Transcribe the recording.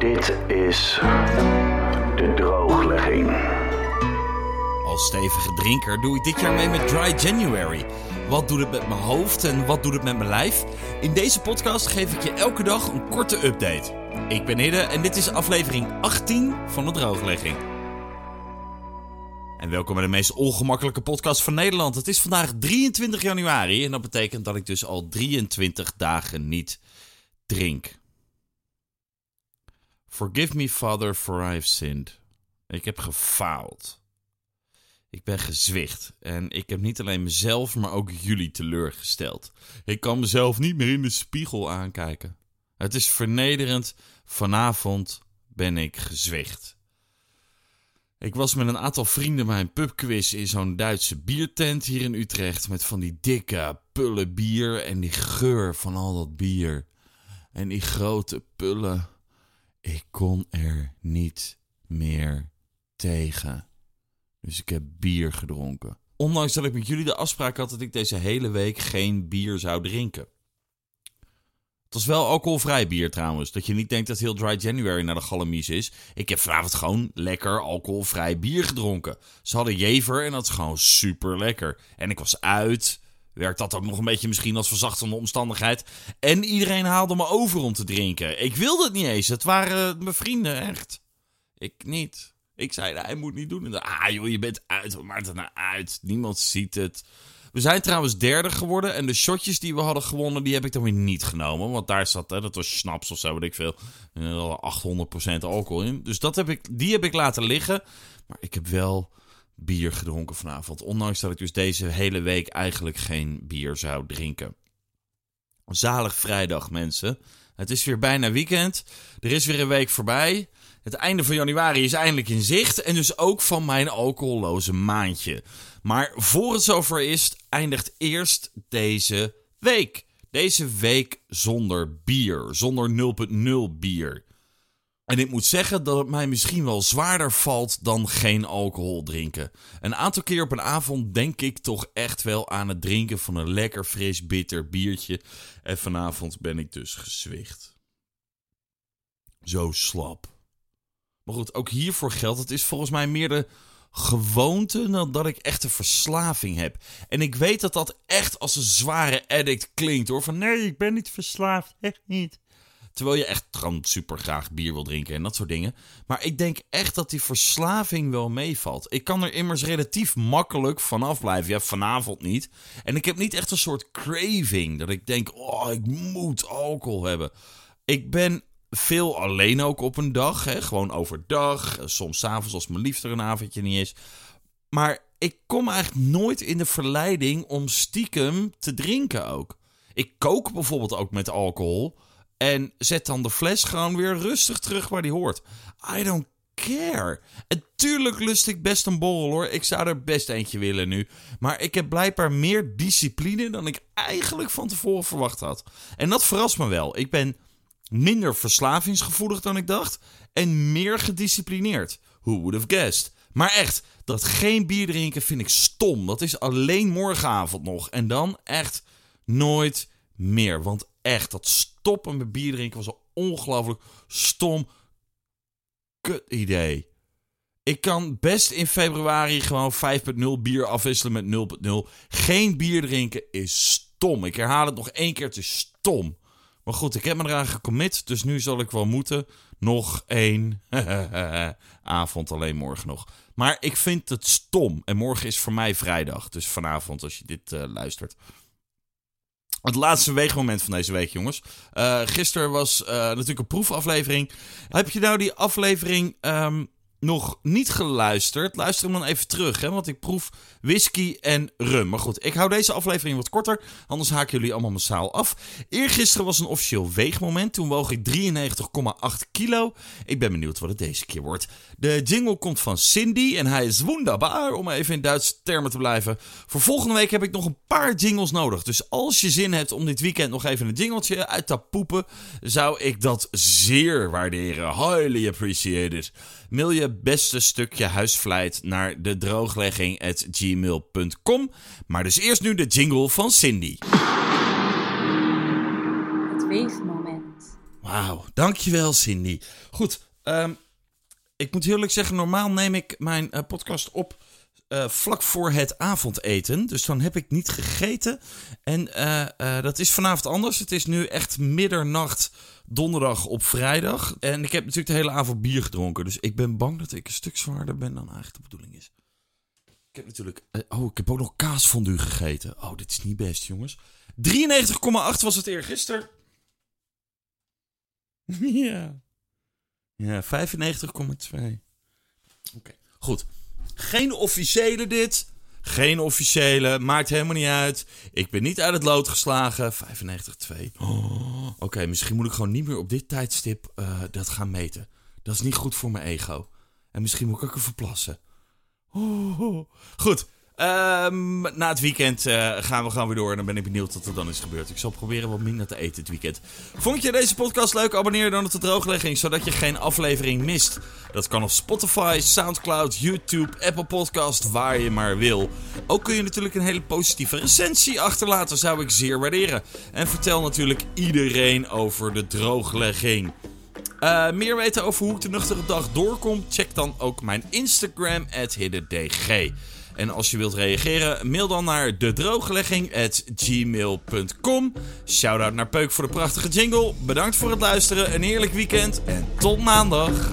Dit is de drooglegging. Als stevige drinker doe ik dit jaar mee met Dry January. Wat doet het met mijn hoofd en wat doet het met mijn lijf? In deze podcast geef ik je elke dag een korte update. Ik ben Hidde en dit is aflevering 18 van de drooglegging. En welkom bij de meest ongemakkelijke podcast van Nederland. Het is vandaag 23 januari en dat betekent dat ik dus al 23 dagen niet drink. Forgive me, Father, for I have sinned. Ik heb gefaald. Ik ben gezwicht. En ik heb niet alleen mezelf, maar ook jullie teleurgesteld. Ik kan mezelf niet meer in de spiegel aankijken. Het is vernederend. Vanavond ben ik gezwicht. Ik was met een aantal vrienden bij een pubquiz in zo'n Duitse biertent hier in Utrecht. Met van die dikke pullen bier en die geur van al dat bier. En die grote pullen. Kon er niet meer tegen. Dus ik heb bier gedronken. Ondanks dat ik met jullie de afspraak had dat ik deze hele week geen bier zou drinken. Het was wel alcoholvrij bier trouwens. Dat je niet denkt dat heel Dry January naar de galamies is. Ik heb vanavond gewoon lekker alcoholvrij bier gedronken. Ze hadden jever en dat is gewoon super lekker. En ik was uit. Werkt dat ook nog een beetje misschien als verzachtende omstandigheid. En iedereen haalde me over om te drinken. Ik wilde het niet eens. Het waren mijn vrienden, echt. Ik niet. Ik zei, hij moet niet doen. En dan, ah joh, je bent uit. Maakt het nou uit? Niemand ziet het. We zijn trouwens derde geworden. En de shotjes die we hadden gewonnen, die heb ik dan weer niet genomen. Want daar zat, hè, dat was snaps of zo, weet ik veel. 800% alcohol in. Dus dat heb ik, die heb ik laten liggen. Maar ik heb wel bier gedronken vanavond. Ondanks dat ik dus deze hele week eigenlijk geen bier zou drinken. Zalig vrijdag, mensen. Het is weer bijna weekend. Er is weer een week voorbij. Het einde van januari is eindelijk in zicht. En dus ook van mijn alcoholloze maandje. Maar voor het zover is, eindigt eerst deze week. Deze week zonder bier. Zonder 0.0 bier. En ik moet zeggen dat het mij misschien wel zwaarder valt dan geen alcohol drinken. Een aantal keer op een avond denk ik toch echt wel aan het drinken van een lekker fris bitter biertje. En vanavond ben ik dus gezwicht. Zo slap. Maar goed, ook hiervoor geldt, het is volgens mij meer de gewoonte dan dat ik echt een verslaving heb. En ik weet dat dat echt als een zware addict klinkt hoor. Van nee, ik ben niet verslaafd, echt niet. Terwijl je echt gewoon super graag bier wil drinken en dat soort dingen. Maar ik denk echt dat die verslaving wel meevalt. Ik kan er immers relatief makkelijk vanaf blijven. Ja, vanavond niet. En ik heb niet echt een soort craving. Dat ik denk, oh, ik moet alcohol hebben. Ik ben veel alleen ook op een dag. Hè? Gewoon overdag. Soms s'avonds als mijn liefde een avondje niet is. Maar ik kom eigenlijk nooit in de verleiding om stiekem te drinken ook. Ik kook bijvoorbeeld ook met alcohol. En zet dan de fles gewoon weer rustig terug waar die hoort. I don't care. En tuurlijk lust ik best een borrel hoor. Ik zou er best eentje willen nu. Maar ik heb blijkbaar meer discipline dan ik eigenlijk van tevoren verwacht had. En dat verrast me wel. Ik ben minder verslavingsgevoelig dan ik dacht. En meer gedisciplineerd. Who would have guessed? Maar echt, dat geen bier drinken vind ik stom. Dat is alleen morgenavond nog. En dan echt nooit meer. Want echt, dat stoppen met bier drinken was een ongelooflijk stom kut idee. Ik kan best in februari gewoon 5.0 bier afwisselen met 0.0. Geen bier drinken is stom. Ik herhaal het nog één keer, het is stom. Maar goed, ik heb me eraan gecommit, dus nu zal ik wel moeten. Nog één avond, alleen morgen nog. Maar ik vind het stom. En morgen is voor mij vrijdag, dus vanavond als je dit uh, luistert. Het laatste weegmoment van deze week, jongens. Uh, gisteren was uh, natuurlijk een proefaflevering. Heb je nou die aflevering um, nog niet geluisterd? Luister hem dan even terug, hè, want ik proef whisky en rum. Maar goed, ik hou deze aflevering wat korter, anders haken jullie allemaal massaal af. Eergisteren was een officieel weegmoment. Toen woog ik 93,8 kilo. Ik ben benieuwd wat het deze keer wordt. De jingle komt van Cindy en hij is wonderbaar, om even in Duitse termen te blijven. Voor volgende week heb ik nog een paar jingles nodig. Dus als je zin hebt om dit weekend nog even een jingletje uit te poepen, zou ik dat zeer waarderen. Highly appreciated. Mail beste stukje huisvlijt naar de drooglegging.gmail.com. Maar dus eerst nu de jingle van Cindy. Het weegmoment. Wauw, dankjewel Cindy. Goed, ehm, ik moet eerlijk zeggen, normaal neem ik mijn eh, podcast op eh, vlak voor het avondeten. Dus dan heb ik niet gegeten. En eh, eh, dat is vanavond anders. Het is nu echt middernacht donderdag op vrijdag. En ik heb natuurlijk de hele avond bier gedronken. Dus ik ben bang dat ik een stuk zwaarder ben dan eigenlijk de bedoeling is. Ik heb natuurlijk... oh, ik heb ook nog kaasfondue gegeten. Oh, dit is niet best, jongens. 93,8 was het eergisteren. ja. Ja, 95,2. Oké, goed. Geen officiële dit. Geen officiële. Maakt helemaal niet uit. Ik ben niet uit het lood geslagen. 95,2. Oh, Oké, misschien moet ik gewoon niet meer op dit tijdstip eh, dat gaan meten. Dat is niet goed voor mijn ego. En misschien moet ik ook even plassen. Oh, Goed. Ehm, na het weekend eh, gaan we gewoon weer door. En dan ben ik benieuwd wat er dan is gebeurd. Ik zal proberen wat minder te eten het weekend. Vond je deze podcast leuk? Abonneer dan op de drooglegging, zodat je geen aflevering mist. Dat kan op Spotify, Soundcloud, YouTube, Apple Podcast, waar je maar wil. Ook kun je natuurlijk een hele positieve recensie achterlaten, zou ik zeer waarderen. En vertel natuurlijk iedereen over de drooglegging. Eh, meer weten over hoe ik de nuchtere dag doorkom? Check dan ook mijn Instagram. En als je wilt reageren, mail dan naar dedrooglegging.gmail.com. Shoutout naar Peuk voor de prachtige jingle. Bedankt voor het luisteren, een heerlijk weekend en tot maandag.